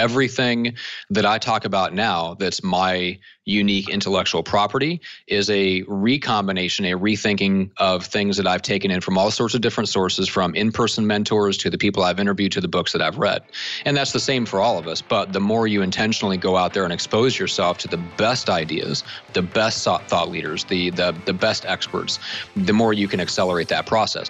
Everything that I talk about now that's my unique intellectual property is a recombination, a rethinking of things that I've taken in from all sorts of different sources, from in person mentors to the people I've interviewed to the books that I've read. And that's the same for all of us. But the more you intentionally go out there and expose yourself to the best ideas, the best thought leaders, the, the, the best experts, the more you can accelerate that process.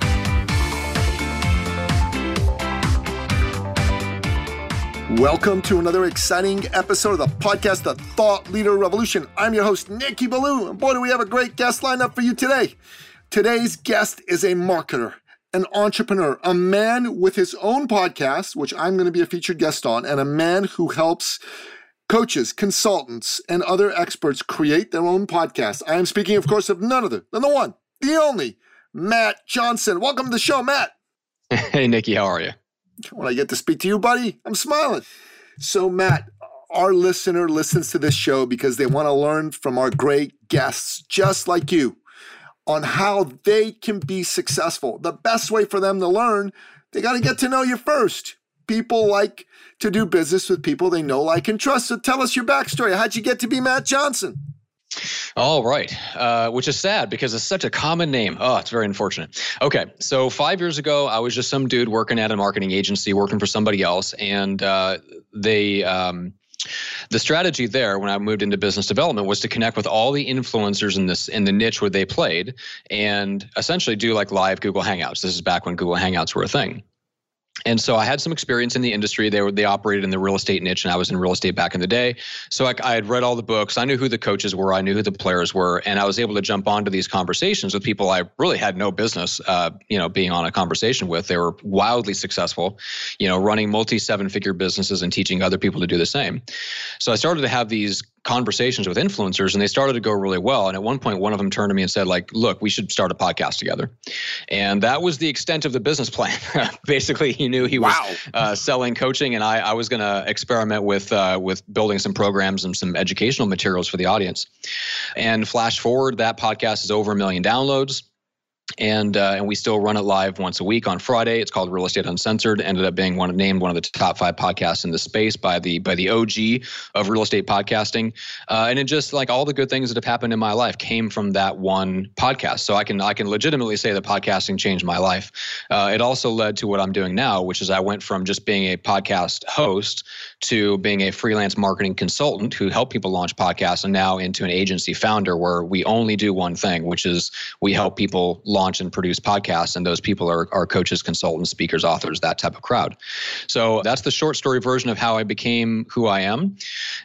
Welcome to another exciting episode of the podcast, The Thought Leader Revolution. I'm your host, Nikki Ballou, and boy, do we have a great guest lined up for you today. Today's guest is a marketer, an entrepreneur, a man with his own podcast, which I'm going to be a featured guest on, and a man who helps coaches, consultants, and other experts create their own podcasts. I am speaking, of course, of none other than the one, the only, Matt Johnson. Welcome to the show, Matt. Hey, Nikki, how are you? When I get to speak to you, buddy, I'm smiling. So, Matt, our listener listens to this show because they want to learn from our great guests, just like you, on how they can be successful. The best way for them to learn, they got to get to know you first. People like to do business with people they know, like, and trust. So, tell us your backstory. How'd you get to be Matt Johnson? All right, uh, which is sad because it's such a common name. Oh, it's very unfortunate. Okay, so five years ago, I was just some dude working at a marketing agency, working for somebody else, and uh, they. Um, the strategy there when I moved into business development was to connect with all the influencers in this in the niche where they played and essentially do like live Google Hangouts. This is back when Google Hangouts were a thing and so I had some experience in the industry. They were they operated in the real estate niche, and I was in real estate back in the day. So I, I, had read all the books. I knew who the coaches were. I knew who the players were, and I was able to jump onto these conversations with people I really had no business, uh, you know, being on a conversation with. They were wildly successful, you know, running multi seven figure businesses and teaching other people to do the same. So I started to have these conversations with influencers and they started to go really well. And at one point one of them turned to me and said like look we should start a podcast together. And that was the extent of the business plan. Basically he knew he was wow. uh, selling coaching and i, I was going to experiment with uh, with building some programs and some educational materials for the audience. And flash forward that podcast is over a million downloads and uh, and we still run it live once a week on Friday. It's called Real Estate Uncensored. Ended up being one named one of the top five podcasts in the space by the by the OG of real estate podcasting. Uh, and it just like all the good things that have happened in my life came from that one podcast. So I can I can legitimately say that podcasting changed my life. Uh, it also led to what I'm doing now, which is I went from just being a podcast host to being a freelance marketing consultant who help people launch podcasts, and now into an agency founder where we only do one thing, which is we help people launch and produce podcasts, and those people are, are coaches, consultants, speakers, authors, that type of crowd. So that's the short story version of how I became who I am,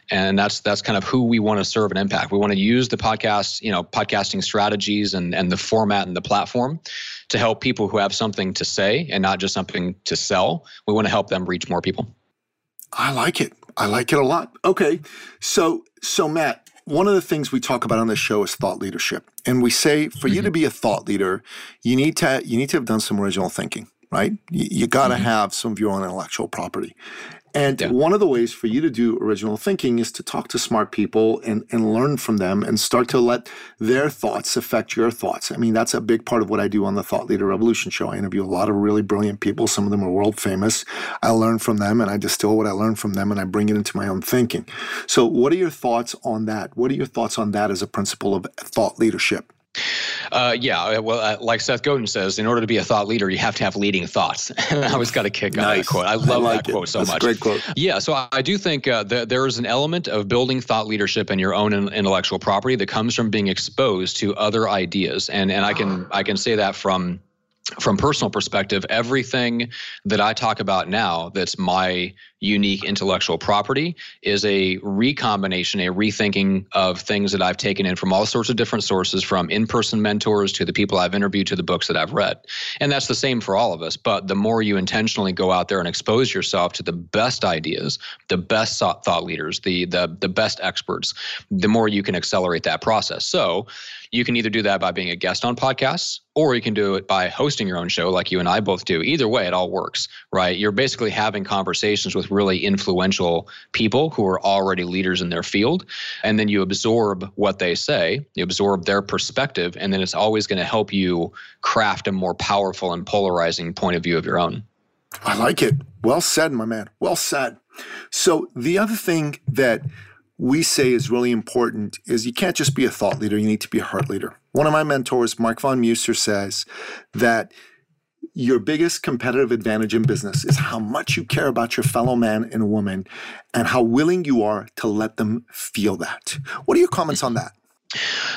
and that's that's kind of who we want to serve and impact. We want to use the podcast, you know, podcasting strategies and and the format and the platform to help people who have something to say and not just something to sell. We want to help them reach more people. I like it. I like it a lot. Okay. So so Matt, one of the things we talk about on this show is thought leadership. And we say for mm-hmm. you to mm-hmm. be a thought leader, you need to you need to have done some original thinking, right? You, you got to mm-hmm. have some of your own intellectual property. And yeah. one of the ways for you to do original thinking is to talk to smart people and, and learn from them and start to let their thoughts affect your thoughts. I mean, that's a big part of what I do on the Thought Leader Revolution show. I interview a lot of really brilliant people. Some of them are world famous. I learn from them and I distill what I learn from them and I bring it into my own thinking. So, what are your thoughts on that? What are your thoughts on that as a principle of thought leadership? Uh, yeah, well, uh, like Seth Godin says, in order to be a thought leader, you have to have leading thoughts. I always got a kick nice. out of that quote. I love I like that it. quote so That's much. great quote. Yeah, so I, I do think uh, that there is an element of building thought leadership in your own intellectual property that comes from being exposed to other ideas, and and I can I can say that from from personal perspective, everything that I talk about now that's my unique intellectual property is a recombination, a rethinking of things that I've taken in from all sorts of different sources, from in person mentors to the people I've interviewed to the books that I've read. And that's the same for all of us. But the more you intentionally go out there and expose yourself to the best ideas, the best thought leaders, the, the, the best experts, the more you can accelerate that process. So you can either do that by being a guest on podcasts or you can do it by hosting your own show like you and I both do. Either way, it all works, right? You're basically having conversations with really influential people who are already leaders in their field. And then you absorb what they say, you absorb their perspective, and then it's always going to help you craft a more powerful and polarizing point of view of your own. I like it. Well said, my man. Well said. So, the other thing that we say is really important is you can't just be a thought leader, you need to be a heart leader. One of my mentors, Mark von Muser, says that your biggest competitive advantage in business is how much you care about your fellow man and woman and how willing you are to let them feel that. What are your comments on that?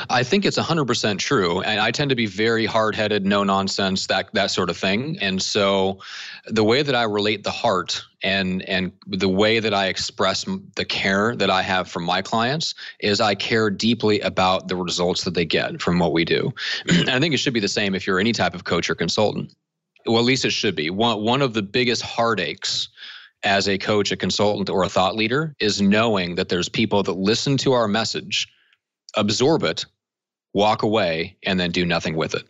I think it's 100% true. And I tend to be very hard headed, no nonsense, that, that sort of thing. And so the way that I relate the heart and, and the way that I express the care that I have for my clients is I care deeply about the results that they get from what we do. and I think it should be the same if you're any type of coach or consultant. Well, at least it should be. One, one of the biggest heartaches as a coach, a consultant, or a thought leader is knowing that there's people that listen to our message absorb it, walk away, and then do nothing with it.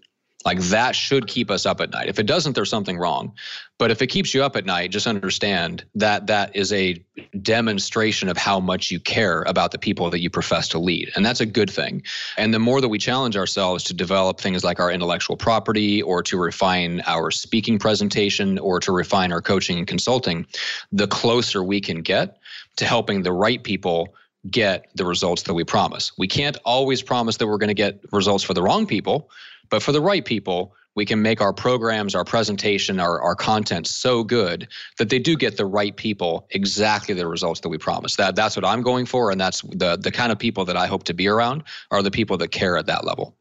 Like that should keep us up at night. If it doesn't, there's something wrong. But if it keeps you up at night, just understand that that is a demonstration of how much you care about the people that you profess to lead. And that's a good thing. And the more that we challenge ourselves to develop things like our intellectual property or to refine our speaking presentation or to refine our coaching and consulting, the closer we can get to helping the right people get the results that we promise. We can't always promise that we're going to get results for the wrong people, but for the right people, we can make our programs, our presentation, our, our content so good that they do get the right people exactly the results that we promise. That that's what I'm going for, and that's the the kind of people that I hope to be around are the people that care at that level.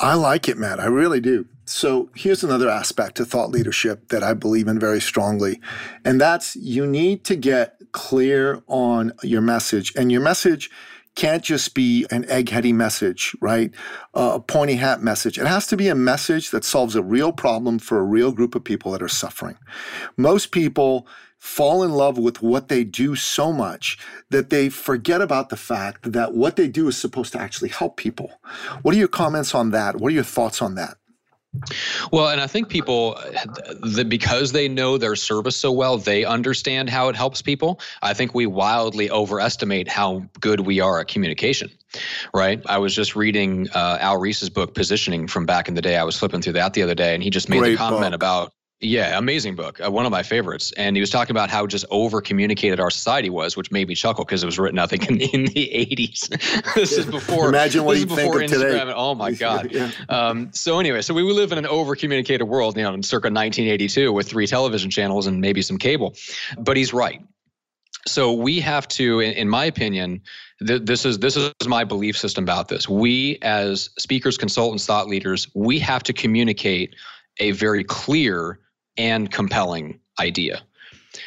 I like it, Matt. I really do. So here's another aspect to thought leadership that I believe in very strongly, and that's you need to get clear on your message. And your message can't just be an eggheady message, right? A pointy hat message. It has to be a message that solves a real problem for a real group of people that are suffering. Most people fall in love with what they do so much that they forget about the fact that what they do is supposed to actually help people. What are your comments on that? What are your thoughts on that? Well, and I think people that because they know their service so well, they understand how it helps people. I think we wildly overestimate how good we are at communication. Right. I was just reading uh, Al Ries's book, Positioning, from back in the day. I was flipping through that the other day, and he just made Great the comment book. about yeah, amazing book. Uh, one of my favorites. And he was talking about how just over communicated our society was, which made me chuckle because it was written, I think, in the, in the 80s. this is before. Imagine what you think of Instagram. today. Oh my God. yeah. um, so, anyway, so we, we live in an over communicated world, you know, in circa 1982 with three television channels and maybe some cable. But he's right. So we have to, in, in my opinion, th- this is this is my belief system about this. We as speakers, consultants, thought leaders, we have to communicate a very clear and compelling idea.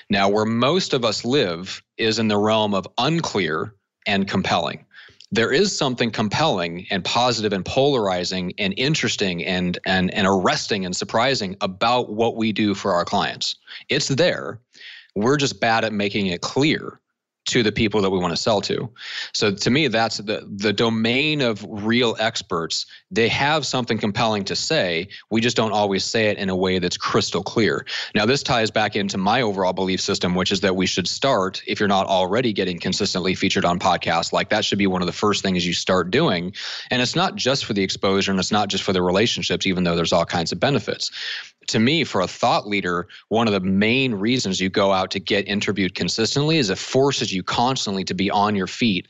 Now, where most of us live is in the realm of unclear and compelling. There is something compelling and positive and polarizing and interesting and, and, and arresting and surprising about what we do for our clients. It's there. We're just bad at making it clear to the people that we want to sell to. So to me, that's the the domain of real experts. They have something compelling to say. We just don't always say it in a way that's crystal clear. Now, this ties back into my overall belief system, which is that we should start, if you're not already getting consistently featured on podcasts, like that should be one of the first things you start doing. And it's not just for the exposure and it's not just for the relationships, even though there's all kinds of benefits to me, for a thought leader, one of the main reasons you go out to get interviewed consistently is it forces you constantly to be on your feet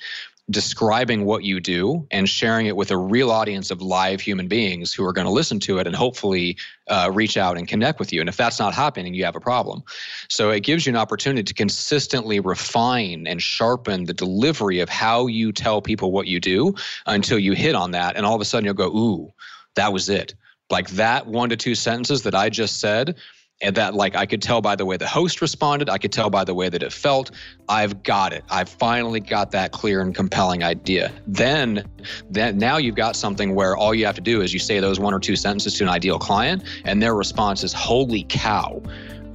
describing what you do and sharing it with a real audience of live human beings who are going to listen to it and hopefully uh, reach out and connect with you. And if that's not happening, you have a problem. So it gives you an opportunity to consistently refine and sharpen the delivery of how you tell people what you do until you hit on that. And all of a sudden you'll go, ooh, that was it like that one to two sentences that I just said and that like i could tell by the way the host responded i could tell by the way that it felt i've got it i've finally got that clear and compelling idea then then now you've got something where all you have to do is you say those one or two sentences to an ideal client and their response is holy cow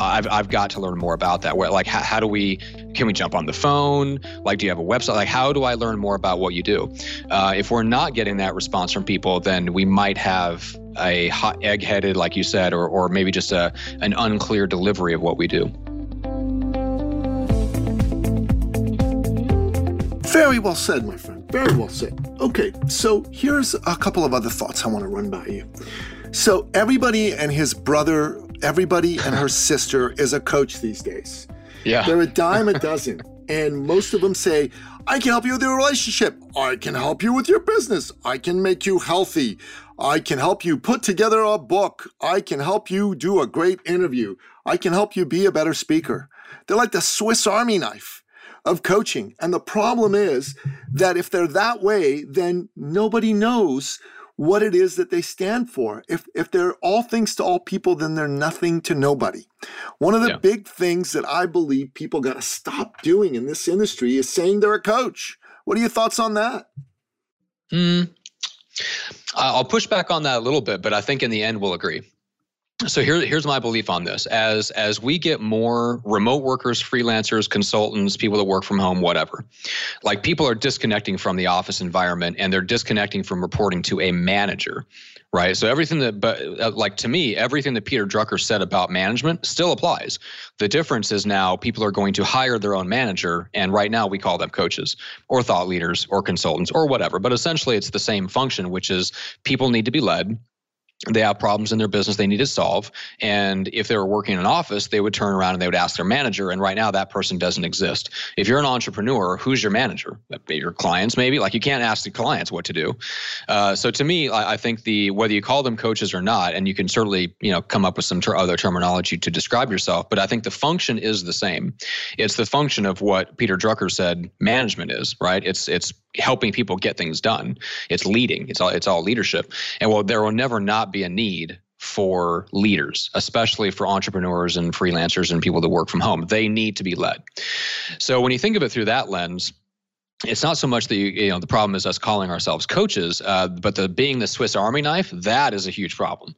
I've, I've got to learn more about that. Where like how, how do we can we jump on the phone? Like do you have a website? Like how do I learn more about what you do? Uh, if we're not getting that response from people, then we might have a hot egg-headed, like you said, or or maybe just a an unclear delivery of what we do. Very well said, my friend. Very well said. Okay, so here's a couple of other thoughts I want to run by you. So everybody and his brother, everybody and her sister is a coach these days. Yeah. They're a dime a dozen. And most of them say, I can help you with your relationship. I can help you with your business. I can make you healthy. I can help you put together a book. I can help you do a great interview. I can help you be a better speaker. They're like the Swiss Army knife of coaching. And the problem is that if they're that way, then nobody knows what it is that they stand for. If, if they're all things to all people, then they're nothing to nobody. One of the yeah. big things that I believe people got to stop doing in this industry is saying they're a coach. What are your thoughts on that? Hmm. Uh, I'll push back on that a little bit, but I think in the end we'll agree so here, here's my belief on this. As as we get more remote workers freelancers consultants people that work from home whatever like people are disconnecting from the office environment and they're disconnecting from reporting to a manager right? So everything that but uh, like to me everything that peter drucker said about management still applies. The difference is now people are going to hire their own manager and right now we call them coaches or thought leaders or consultants or whatever but essentially it's the same function which is people need to be led they have problems in their business they need to solve. And if they were working in an office, they would turn around and they would ask their manager. And right now, that person doesn't exist. If you're an entrepreneur, who's your manager? Your clients, maybe. Like you can't ask the clients what to do. Uh, so to me, I, I, think the whether you call them coaches or not, and you can certainly you know come up with some ter- other terminology to describe yourself, but I think the function is the same. It's the function of what Peter Drucker said management is. Right. It's it's helping people get things done. It's leading. It's all it's all leadership. And well, there will never not be a need for leaders, especially for entrepreneurs and freelancers and people that work from home. They need to be led. So when you think of it through that lens, it's not so much the you know the problem is us calling ourselves coaches, uh, but the being the Swiss Army knife that is a huge problem.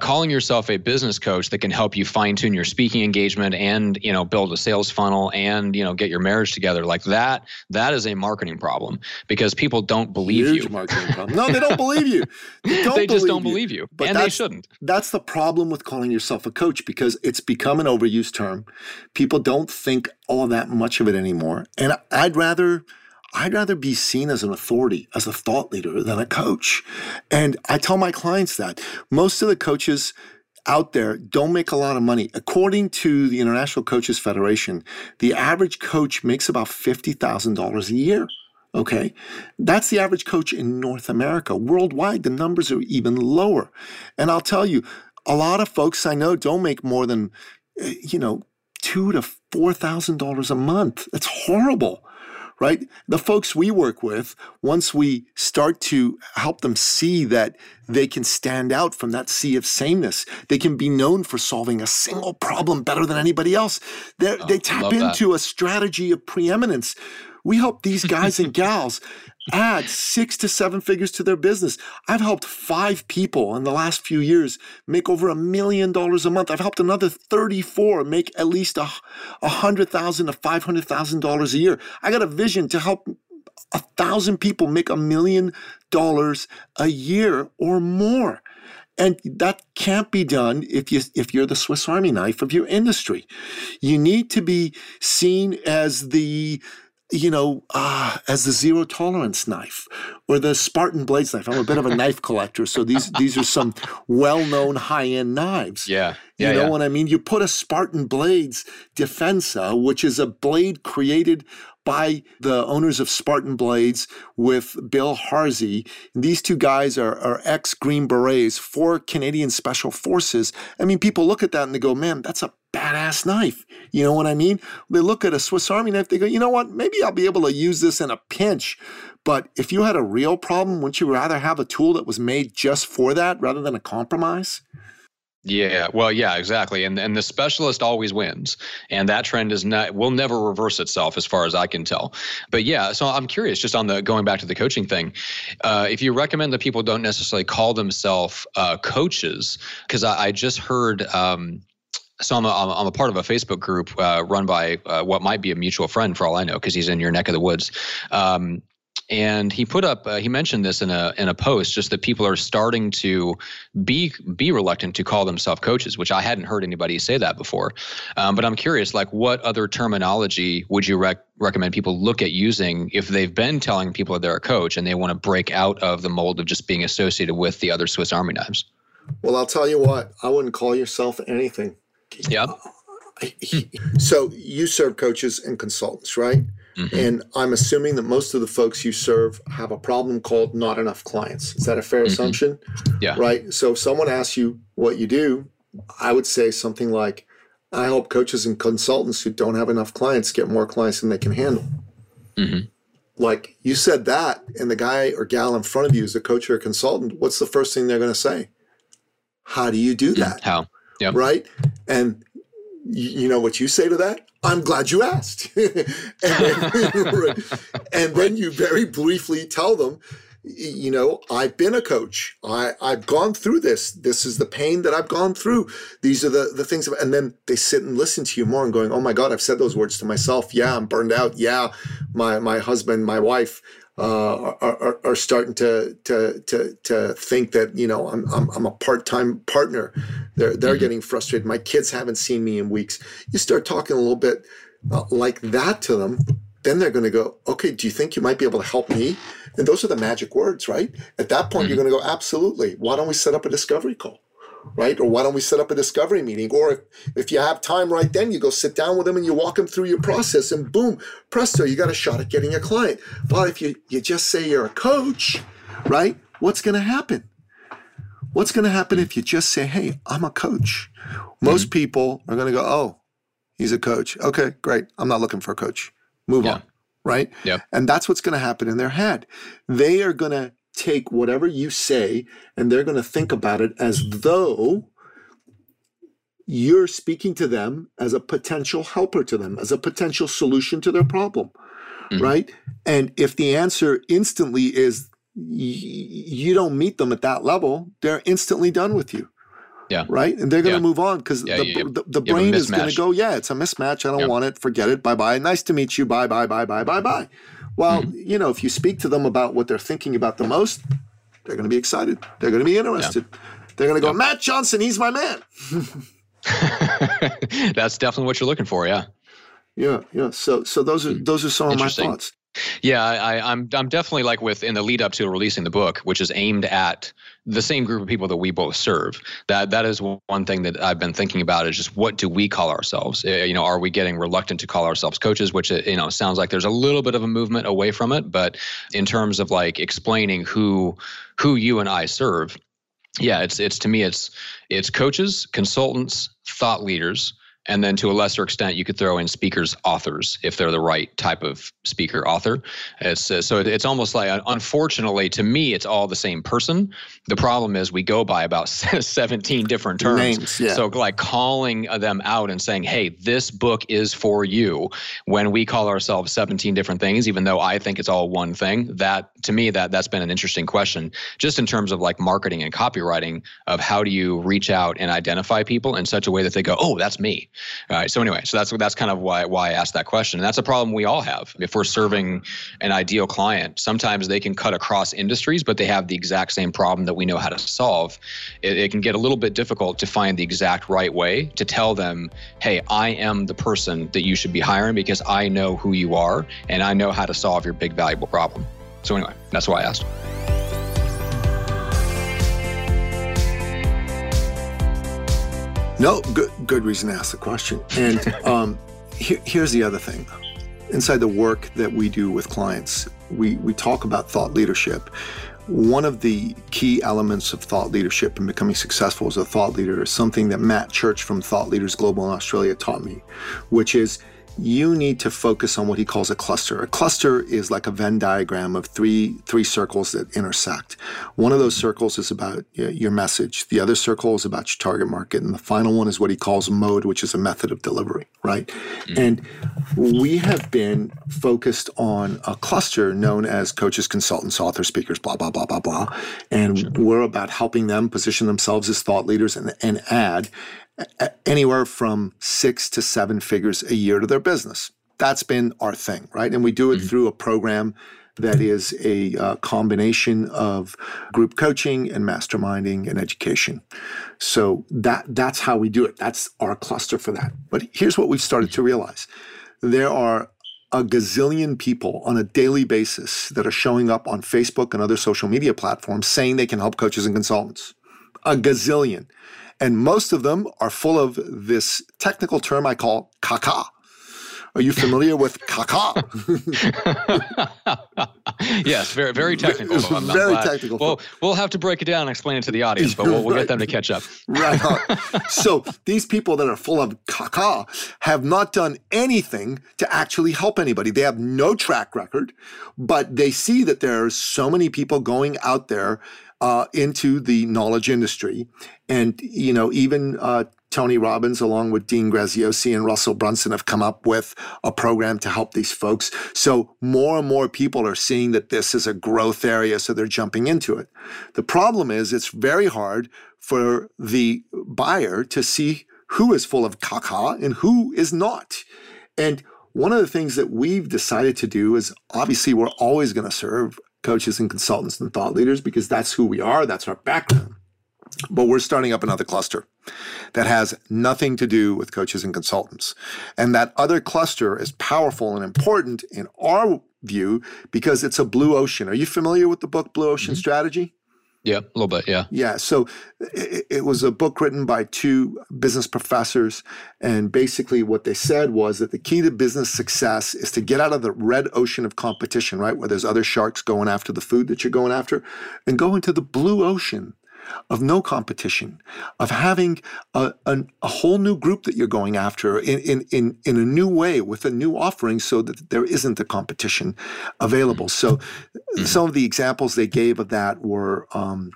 Calling yourself a business coach that can help you fine tune your speaking engagement and you know build a sales funnel and you know get your marriage together like that that is a marketing problem because people don't believe huge you. marketing problem. No, they don't believe you. They, they just don't you. believe you, but and they shouldn't. That's the problem with calling yourself a coach because it's become an overused term. People don't think all that much of it anymore, and I'd rather I'd rather be seen as an authority, as a thought leader than a coach. And I tell my clients that most of the coaches out there don't make a lot of money. According to the International Coaches Federation, the average coach makes about $50,000 a year. Okay. That's the average coach in North America. Worldwide, the numbers are even lower. And I'll tell you, a lot of folks I know don't make more than, eh, you know, two to four thousand dollars a month. That's horrible right? The folks we work with, once we start to help them see that they can stand out from that sea of sameness, they can be known for solving a single problem better than anybody else. Oh, they tap into that. a strategy of preeminence. We help these guys and gals add six to seven figures to their business. I've helped five people in the last few years make over a million dollars a month. I've helped another 34 make at least a, a hundred thousand to five hundred thousand dollars a year. I got a vision to help a thousand people make a million dollars a year or more. And that can't be done if you if you're the Swiss Army knife of your industry. You need to be seen as the you know, uh, as the zero tolerance knife or the Spartan blades knife. I'm a bit of a knife collector, so these these are some well-known high-end knives. Yeah, yeah you know yeah. what I mean. You put a Spartan blades Difensa, which is a blade created by the owners of Spartan Blades with Bill Harsey. These two guys are, are ex Green Berets for Canadian Special Forces. I mean, people look at that and they go, man, that's a badass knife. You know what I mean? They look at a Swiss Army knife, they go, you know what? Maybe I'll be able to use this in a pinch. But if you had a real problem, wouldn't you rather have a tool that was made just for that rather than a compromise? Yeah, well, yeah, exactly, and and the specialist always wins, and that trend is not will never reverse itself, as far as I can tell. But yeah, so I'm curious, just on the going back to the coaching thing, uh, if you recommend that people don't necessarily call themselves uh, coaches, because I, I, just heard. Um, so I'm a, I'm a part of a Facebook group uh, run by uh, what might be a mutual friend for all I know, because he's in your neck of the woods. Um, and he put up uh, he mentioned this in a in a post just that people are starting to be be reluctant to call themselves coaches which i hadn't heard anybody say that before. Um, but i'm curious like what other terminology would you rec- recommend people look at using if they've been telling people that they're a coach and they want to break out of the mold of just being associated with the other swiss army knives? Well i'll tell you what i wouldn't call yourself anything yeah so you serve coaches and consultants right Mm-hmm. And I'm assuming that most of the folks you serve have a problem called not enough clients. Is that a fair mm-hmm. assumption? Yeah. Right. So if someone asks you what you do, I would say something like, I help coaches and consultants who don't have enough clients get more clients than they can handle. Mm-hmm. Like you said that, and the guy or gal in front of you is a coach or a consultant, what's the first thing they're going to say? How do you do that? How? Yeah. Right. And you know what you say to that? I'm glad you asked. and, then, and then you very briefly tell them, you know, I've been a coach. I, I've gone through this. This is the pain that I've gone through. These are the, the things. and then they sit and listen to you more and going, oh my God, I've said those words to myself. Yeah, I'm burned out. Yeah, my, my husband, my wife, uh, are, are, starting to, to to to think that you know I'm I'm, I'm a part time partner. They're they're mm-hmm. getting frustrated. My kids haven't seen me in weeks. You start talking a little bit uh, like that to them, then they're going to go, okay. Do you think you might be able to help me? And those are the magic words, right? At that point, mm-hmm. you're going to go, absolutely. Why don't we set up a discovery call? Right? Or why don't we set up a discovery meeting? Or if, if you have time right then, you go sit down with them and you walk them through your process and boom, presto, you got a shot at getting a client. But if you, you just say you're a coach, right? What's going to happen? What's going to happen if you just say, hey, I'm a coach? Most mm-hmm. people are going to go, oh, he's a coach. Okay, great. I'm not looking for a coach. Move yeah. on. Right? Yeah. And that's what's going to happen in their head. They are going to take whatever you say and they're going to think about it as though you're speaking to them as a potential helper to them, as a potential solution to their problem. Mm-hmm. Right. And if the answer instantly is you don't meet them at that level, they're instantly done with you. Yeah. Right. And they're going to yeah. move on because yeah, the, the, the brain is going to go, yeah, it's a mismatch. I don't want it. Forget it. Bye bye. Nice to meet you. Bye bye. Bye bye. Bye bye. Well, mm-hmm. you know, if you speak to them about what they're thinking about the most, they're going to be excited. They're going to be interested. Yeah. They're going to go. Matt Johnson, he's my man. That's definitely what you're looking for. Yeah. Yeah. Yeah. So, so those are, those are some of my thoughts. Yeah, I, I'm I'm definitely like with in the lead up to releasing the book, which is aimed at the same group of people that we both serve. That that is one thing that I've been thinking about is just what do we call ourselves? Uh, you know, are we getting reluctant to call ourselves coaches? Which uh, you know sounds like there's a little bit of a movement away from it, but in terms of like explaining who who you and I serve, yeah, it's it's to me it's it's coaches, consultants, thought leaders and then to a lesser extent you could throw in speakers authors if they're the right type of speaker author. It's uh, so it's almost like unfortunately to me it's all the same person. The problem is we go by about 17 different terms. Names, yeah. so like calling them out and saying hey this book is for you. When we call ourselves 17 different things even though i think it's all one thing that to me that that's been an interesting question just in terms of like marketing and copywriting of how do you reach out and identify people in such a way that they go oh that's me all right. So anyway, so that's that's kind of why why I asked that question. And that's a problem we all have. If we're serving an ideal client, sometimes they can cut across industries, but they have the exact same problem that we know how to solve. It, it can get a little bit difficult to find the exact right way to tell them, hey, I am the person that you should be hiring because I know who you are and I know how to solve your big valuable problem. So anyway, that's why I asked. No, good, good reason to ask the question. And um, here, here's the other thing. Inside the work that we do with clients, we, we talk about thought leadership. One of the key elements of thought leadership and becoming successful as a thought leader is something that Matt Church from Thought Leaders Global in Australia taught me, which is you need to focus on what he calls a cluster. A cluster is like a Venn diagram of three three circles that intersect. One of those circles is about your message. The other circle is about your target market, and the final one is what he calls mode, which is a method of delivery. Right, mm-hmm. and we have been focused on a cluster known as coaches, consultants, authors, speakers, blah blah blah blah blah, and sure. we're about helping them position themselves as thought leaders and, and add anywhere from six to seven figures a year to their business. That's been our thing, right? And we do it mm-hmm. through a program that is a uh, combination of group coaching and masterminding and education. So that that's how we do it. That's our cluster for that. But here's what we've started to realize: there are a gazillion people on a daily basis that are showing up on Facebook and other social media platforms saying they can help coaches and consultants. A gazillion. And most of them are full of this technical term I call caca. Are you familiar with caca? yes, very very technical. Very I'm technical. Well, we'll have to break it down and explain it to the audience, but we'll, we'll right. get them to catch up. right. so these people that are full of caca have not done anything to actually help anybody. They have no track record, but they see that there are so many people going out there uh, into the knowledge industry. And, you know, even uh, Tony Robbins, along with Dean Graziosi and Russell Brunson, have come up with a program to help these folks. So more and more people are seeing that this is a growth area, so they're jumping into it. The problem is it's very hard for the buyer to see who is full of caca and who is not. And one of the things that we've decided to do is obviously we're always going to serve coaches and consultants and thought leaders because that's who we are, that's our background. But we're starting up another cluster that has nothing to do with coaches and consultants. And that other cluster is powerful and important in our view because it's a blue ocean. Are you familiar with the book Blue Ocean mm-hmm. Strategy? Yeah, a little bit. Yeah. Yeah. So it, it, was a book written by two business professors. And basically, what they said was that the key to business success is to get out of the red ocean of competition, right? Where there's other sharks going after the food that you're going after, and go into the blue ocean of no competition, of having a, a, a, whole new group that you're going after in, in, in, in a new way with a new offering so that there isn't a competition available. So mm-hmm. some of the examples they gave of that were um,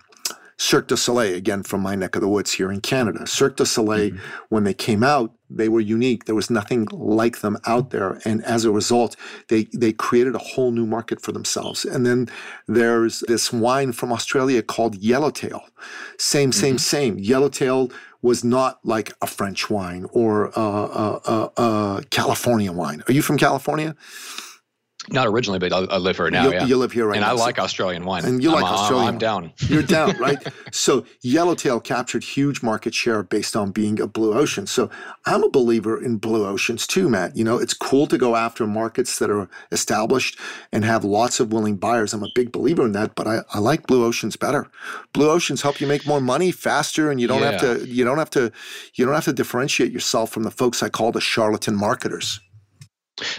Cirque du Soleil, again from my neck of the woods here in Canada. Cirque du Soleil, mm-hmm. when they came out, they were unique. There was nothing like them out there. And as a result, they, they created a whole new market for themselves. And then there's this wine from Australia called Yellowtail. Same, same, mm-hmm. same. Yellowtail was not like a French wine or a, a, a, a California wine. Are you from California? Not originally, but I, I live here now. You, yeah, you live here right and now. And I like Australian wine. And you I'm, like Australian. I'm, I'm down. You're down, right? so Yellowtail captured huge market share based on being a blue ocean. So I'm a believer in blue oceans too, Matt. You know, it's cool to go after markets that are established and have lots of willing buyers. I'm a big believer in that, but I, I like blue oceans better. Blue oceans help you make more money faster, and you don't yeah. have to. You don't have to. You don't have to differentiate yourself from the folks I call the charlatan marketers.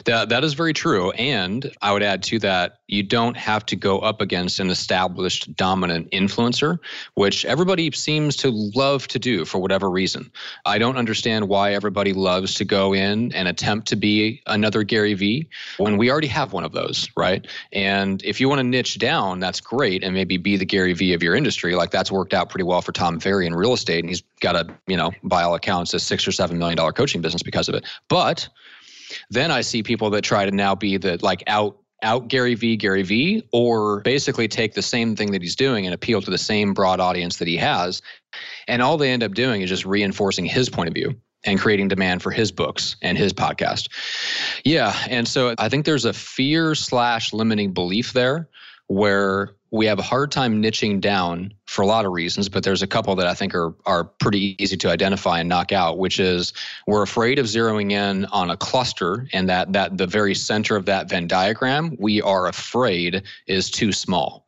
That that is very true, and I would add to that you don't have to go up against an established dominant influencer, which everybody seems to love to do for whatever reason. I don't understand why everybody loves to go in and attempt to be another Gary Vee when we already have one of those, right? And if you want to niche down, that's great, and maybe be the Gary Vee of your industry. Like that's worked out pretty well for Tom Ferry in real estate, and he's got a you know by all accounts a six or seven million dollar coaching business because of it, but then I see people that try to now be the like out out Gary Vee, Gary Vee, or basically take the same thing that he's doing and appeal to the same broad audience that he has. And all they end up doing is just reinforcing his point of view and creating demand for his books and his podcast. Yeah. And so I think there's a fear slash limiting belief there where we have a hard time niching down for a lot of reasons, but there's a couple that I think are are pretty easy to identify and knock out, which is we're afraid of zeroing in on a cluster and that that the very center of that Venn diagram we are afraid is too small.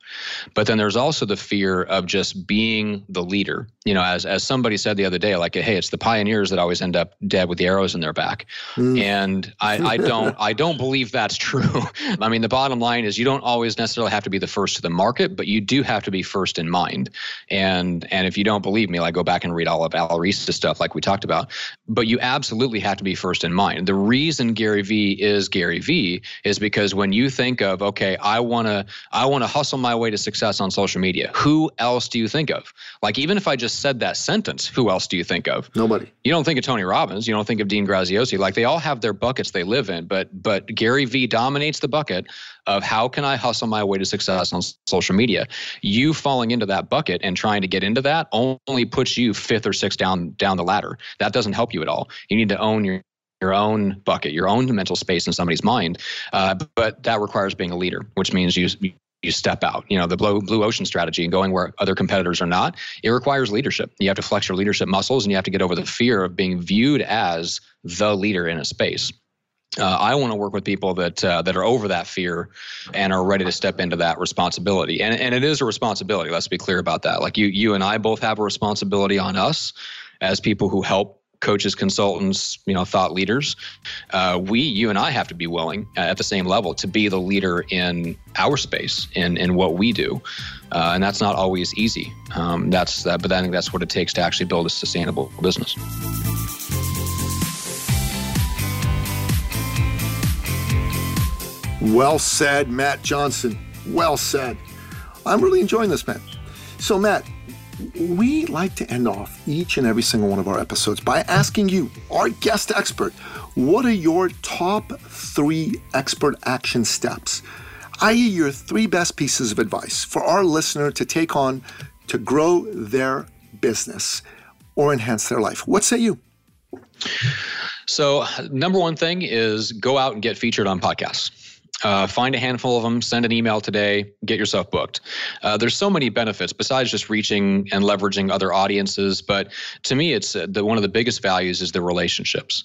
But then there's also the fear of just being the leader. You know, as as somebody said the other day, like, hey, it's the pioneers that always end up dead with the arrows in their back. Mm. And I, I don't I don't believe that's true. I mean, the bottom line is you don't always necessarily have to be the first to the market, but you do have to be first in mind. And and if you don't believe me, like go back and read all of Al Ries's stuff, like we talked about. But you absolutely have to be first in mind. The reason Gary Vee is Gary Vee is because when you think of, okay, I want to I want to hustle my way to success on social media. Who else do you think of? Like even if I just said that sentence, who else do you think of? Nobody. You don't think of Tony Robbins, you don't think of Dean Graziosi. Like they all have their buckets they live in, but but Gary Vee dominates the bucket of how can I hustle my way to success on social media. You falling into that bucket and trying to get into that only puts you fifth or sixth down down the ladder. That doesn't help you at all. You need to own your your own bucket, your own mental space in somebody's mind. Uh, but that requires being a leader, which means you you step out. You know, the blue blue ocean strategy and going where other competitors are not. It requires leadership. You have to flex your leadership muscles, and you have to get over the fear of being viewed as the leader in a space. Uh, I want to work with people that uh, that are over that fear and are ready to step into that responsibility. And and it is a responsibility. Let's be clear about that. Like you you and I both have a responsibility on us as people who help coaches, consultants, you know, thought leaders. Uh, we, you and I, have to be willing uh, at the same level to be the leader in our space in in what we do, uh, and that's not always easy. Um, that's that, but I think that's what it takes to actually build a sustainable business. Well said, Matt Johnson. Well said. I'm really enjoying this, Matt. So, Matt, we like to end off each and every single one of our episodes by asking you, our guest expert, what are your top three expert action steps, i.e., your three best pieces of advice for our listener to take on to grow their business or enhance their life? What say you? So, number one thing is go out and get featured on podcasts. Uh, find a handful of them, send an email today, get yourself booked. Uh, there's so many benefits besides just reaching and leveraging other audiences. But to me, it's uh, the, one of the biggest values is the relationships.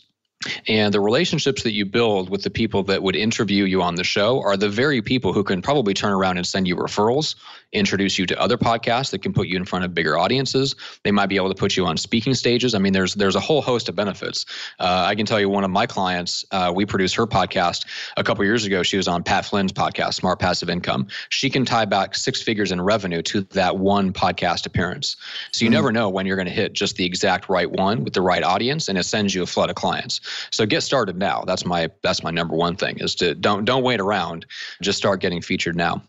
And the relationships that you build with the people that would interview you on the show are the very people who can probably turn around and send you referrals, introduce you to other podcasts that can put you in front of bigger audiences. They might be able to put you on speaking stages. I mean, there's there's a whole host of benefits. Uh, I can tell you one of my clients, uh, we produced her podcast a couple years ago. She was on Pat Flynn's podcast, Smart Passive Income. She can tie back six figures in revenue to that one podcast appearance. So you mm-hmm. never know when you're going to hit just the exact right one with the right audience, and it sends you a flood of clients. So get started now. That's my that's my number one thing is to don't don't wait around. Just start getting featured now.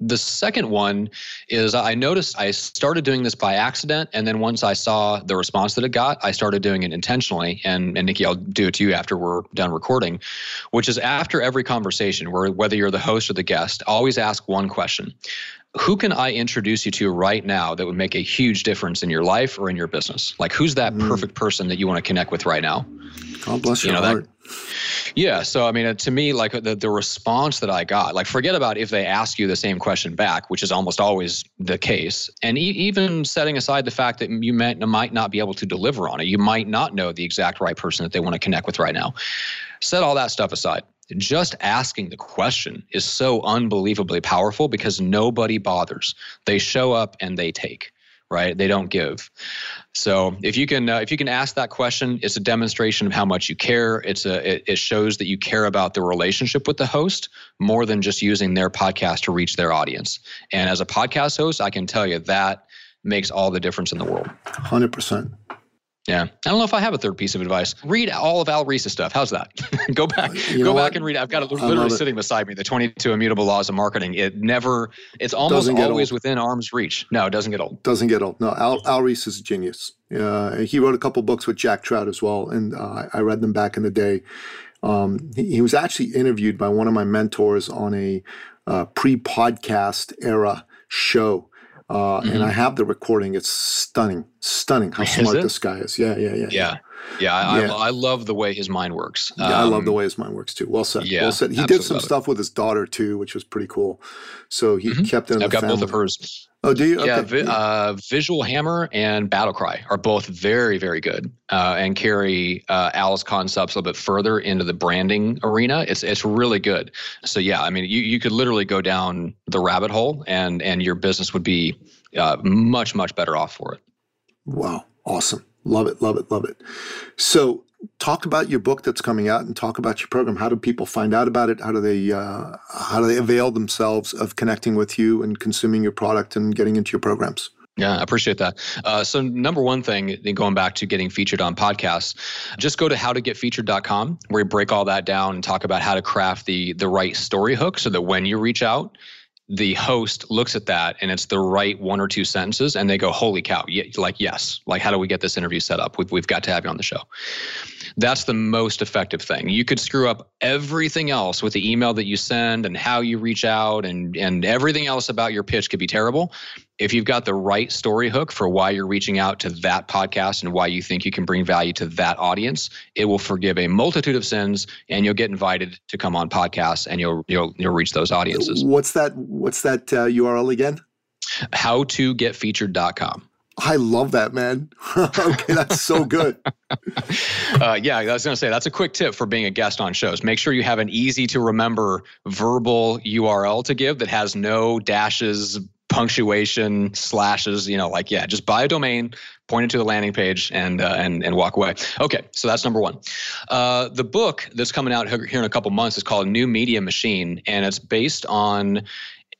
The second one is I noticed I started doing this by accident. And then once I saw the response that it got, I started doing it intentionally. And, and Nikki, I'll do it to you after we're done recording, which is after every conversation, where whether you're the host or the guest, always ask one question Who can I introduce you to right now that would make a huge difference in your life or in your business? Like, who's that mm. perfect person that you want to connect with right now? God bless your you know, heart. That, yeah. So, I mean, to me, like the, the response that I got, like forget about if they ask you the same question back, which is almost always the case. And e- even setting aside the fact that you might, might not be able to deliver on it, you might not know the exact right person that they want to connect with right now. Set all that stuff aside just asking the question is so unbelievably powerful because nobody bothers. They show up and they take right? They don't give. So if you can uh, if you can ask that question, it's a demonstration of how much you care. It's a it, it shows that you care about the relationship with the host more than just using their podcast to reach their audience. And as a podcast host, I can tell you that makes all the difference in the world. Hundred percent. Yeah, I don't know if I have a third piece of advice. Read all of Al Ries's stuff. How's that? go back, you go back and read. I've got it literally sitting beside me. The 22 Immutable Laws of Marketing. It never. It's almost always old. within arm's reach. No, it doesn't get old. Doesn't get old. No, Al, Al Ries is a genius. Uh, he wrote a couple books with Jack Trout as well, and uh, I read them back in the day. Um, he, he, was actually interviewed by one of my mentors on a uh, pre-podcast era show uh, mm-hmm. And I have the recording. It's stunning, stunning how smart this guy is. Yeah, yeah, yeah. Yeah. Yeah, I, yeah. I, I, love the way his mind works. Um, yeah, I love the um, way his mind works too. Well said. Yeah, well said. He did some stuff with his daughter too, which was pretty cool. So he mm-hmm. kept it. I've got family. both of hers. Oh, do you? Okay. Yeah, vi- uh, Visual Hammer and Battle Cry are both very, very good uh, and carry uh, Al's concepts a little bit further into the branding arena. It's it's really good. So yeah, I mean, you you could literally go down the rabbit hole, and and your business would be uh, much much better off for it. Wow, awesome. Love it, love it, love it. So, talk about your book that's coming out, and talk about your program. How do people find out about it? How do they uh, how do they avail themselves of connecting with you and consuming your product and getting into your programs? Yeah, I appreciate that. Uh, so, number one thing, going back to getting featured on podcasts, just go to howtogetfeatured.com where we break all that down and talk about how to craft the the right story hook so that when you reach out, the host looks at that and it's the right one or two sentences and they go holy cow yeah, like yes like how do we get this interview set up? We've, we've got to have you on the show that's the most effective thing you could screw up everything else with the email that you send and how you reach out and and everything else about your pitch could be terrible if you've got the right story hook for why you're reaching out to that podcast and why you think you can bring value to that audience, it will forgive a multitude of sins and you'll get invited to come on podcasts and you'll you'll you'll reach those audiences. What's that what's that uh, URL again? How to get featured.com. I love that, man. okay, that's so good. uh, yeah, I was going to say that's a quick tip for being a guest on shows. Make sure you have an easy to remember verbal URL to give that has no dashes, punctuation slashes you know like yeah just buy a domain point it to the landing page and uh, and and walk away okay so that's number one uh, the book that's coming out here in a couple months is called new media machine and it's based on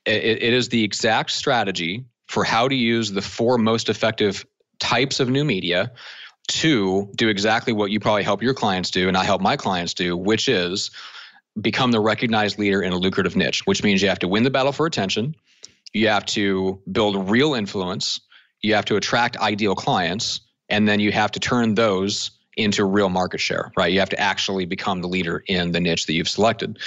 it, it is the exact strategy for how to use the four most effective types of new media to do exactly what you probably help your clients do and i help my clients do which is become the recognized leader in a lucrative niche which means you have to win the battle for attention. You have to build real influence, you have to attract ideal clients, and then you have to turn those into real market share, right? You have to actually become the leader in the niche that you've selected.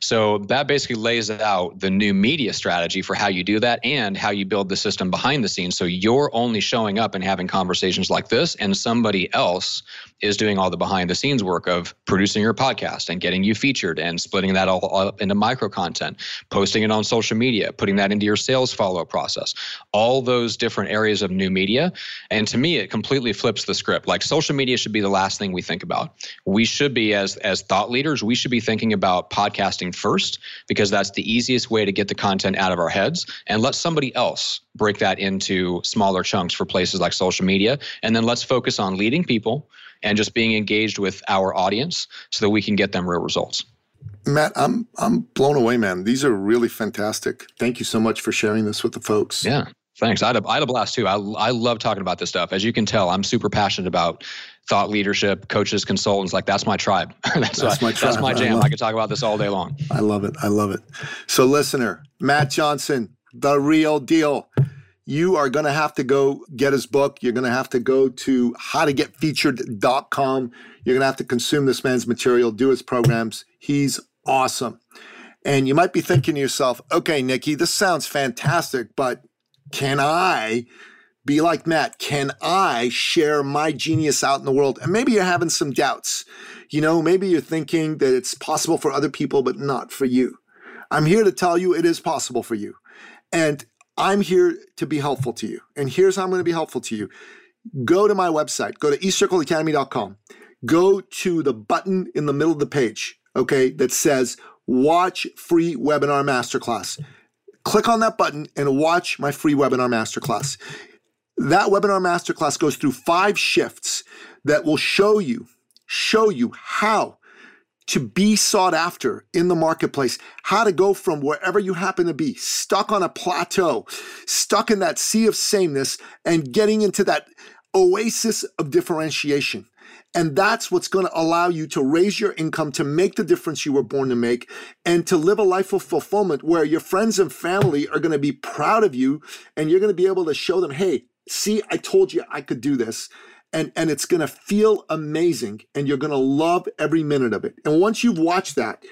So that basically lays out the new media strategy for how you do that and how you build the system behind the scenes. So you're only showing up and having conversations like this, and somebody else is doing all the behind the scenes work of producing your podcast and getting you featured and splitting that all up into micro content, posting it on social media, putting that into your sales follow up process, all those different areas of new media. And to me, it completely flips the script. Like social media should be the last thing we think about. We should be, as, as thought leaders, we should be thinking about podcasting first because that's the easiest way to get the content out of our heads and let somebody else break that into smaller chunks for places like social media. And then let's focus on leading people and just being engaged with our audience so that we can get them real results. Matt, I'm I'm blown away, man. These are really fantastic. Thank you so much for sharing this with the folks. Yeah, thanks. I had a, I had a blast too. I, I love talking about this stuff. As you can tell, I'm super passionate about thought leadership, coaches, consultants. Like that's my tribe. that's, that's, my, tribe. That's my jam. I, I could talk about this all day long. I love it. I love it. So, listener, Matt Johnson, the real deal you are going to have to go get his book. You're going to have to go to howtogetfeatured.com. You're going to have to consume this man's material, do his programs. He's awesome. And you might be thinking to yourself, okay, Nikki, this sounds fantastic, but can I be like Matt? Can I share my genius out in the world? And maybe you're having some doubts. You know, maybe you're thinking that it's possible for other people, but not for you. I'm here to tell you it is possible for you. And I'm here to be helpful to you. And here's how I'm going to be helpful to you. Go to my website, go to eCircleacademy.com. Go to the button in the middle of the page, okay, that says watch free webinar masterclass. Click on that button and watch my free webinar masterclass. That webinar masterclass goes through five shifts that will show you, show you how to be sought after in the marketplace, how to go from wherever you happen to be, stuck on a plateau, stuck in that sea of sameness, and getting into that oasis of differentiation. And that's what's going to allow you to raise your income, to make the difference you were born to make, and to live a life of fulfillment where your friends and family are going to be proud of you and you're going to be able to show them, hey, see, I told you I could do this and and it's going to feel amazing and you're going to love every minute of it. And once you've watched that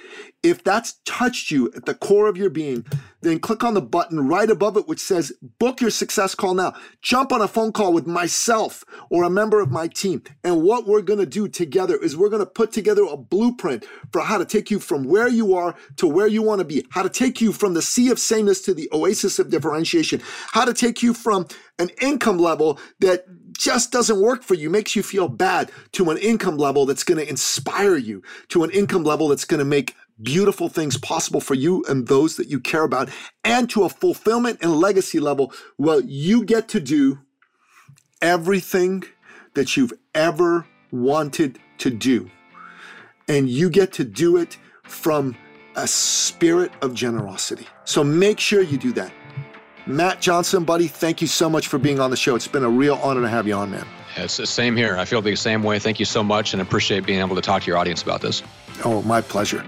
if that's touched you at the core of your being then click on the button right above it which says book your success call now. Jump on a phone call with myself or a member of my team. And what we're going to do together is we're going to put together a blueprint for how to take you from where you are to where you want to be how to take you from the sea of sameness to the oasis of differentiation how to take you from an income level that just doesn't work for you, makes you feel bad, to an income level that's going to inspire you, to an income level that's going to make beautiful things possible for you and those that you care about, and to a fulfillment and legacy level well you get to do everything that you've ever wanted to do. And you get to do it from a spirit of generosity. So make sure you do that. Matt Johnson, buddy, thank you so much for being on the show. It's been a real honor to have you on, man. It's the same here. I feel the same way. Thank you so much and appreciate being able to talk to your audience about this. Oh, my pleasure.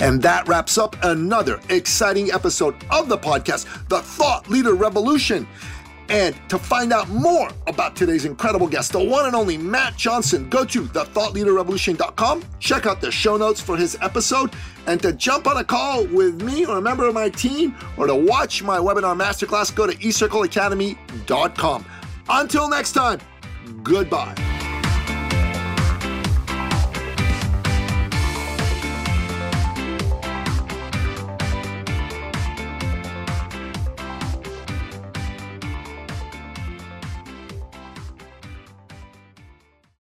And that wraps up another exciting episode of the podcast, The Thought Leader Revolution. And to find out more about today's incredible guest, the one and only Matt Johnson, go to thethoughtleaderrevolution.com, check out the show notes for his episode, and to jump on a call with me or a member of my team, or to watch my webinar masterclass, go to eCircleacademy.com. Until next time, goodbye.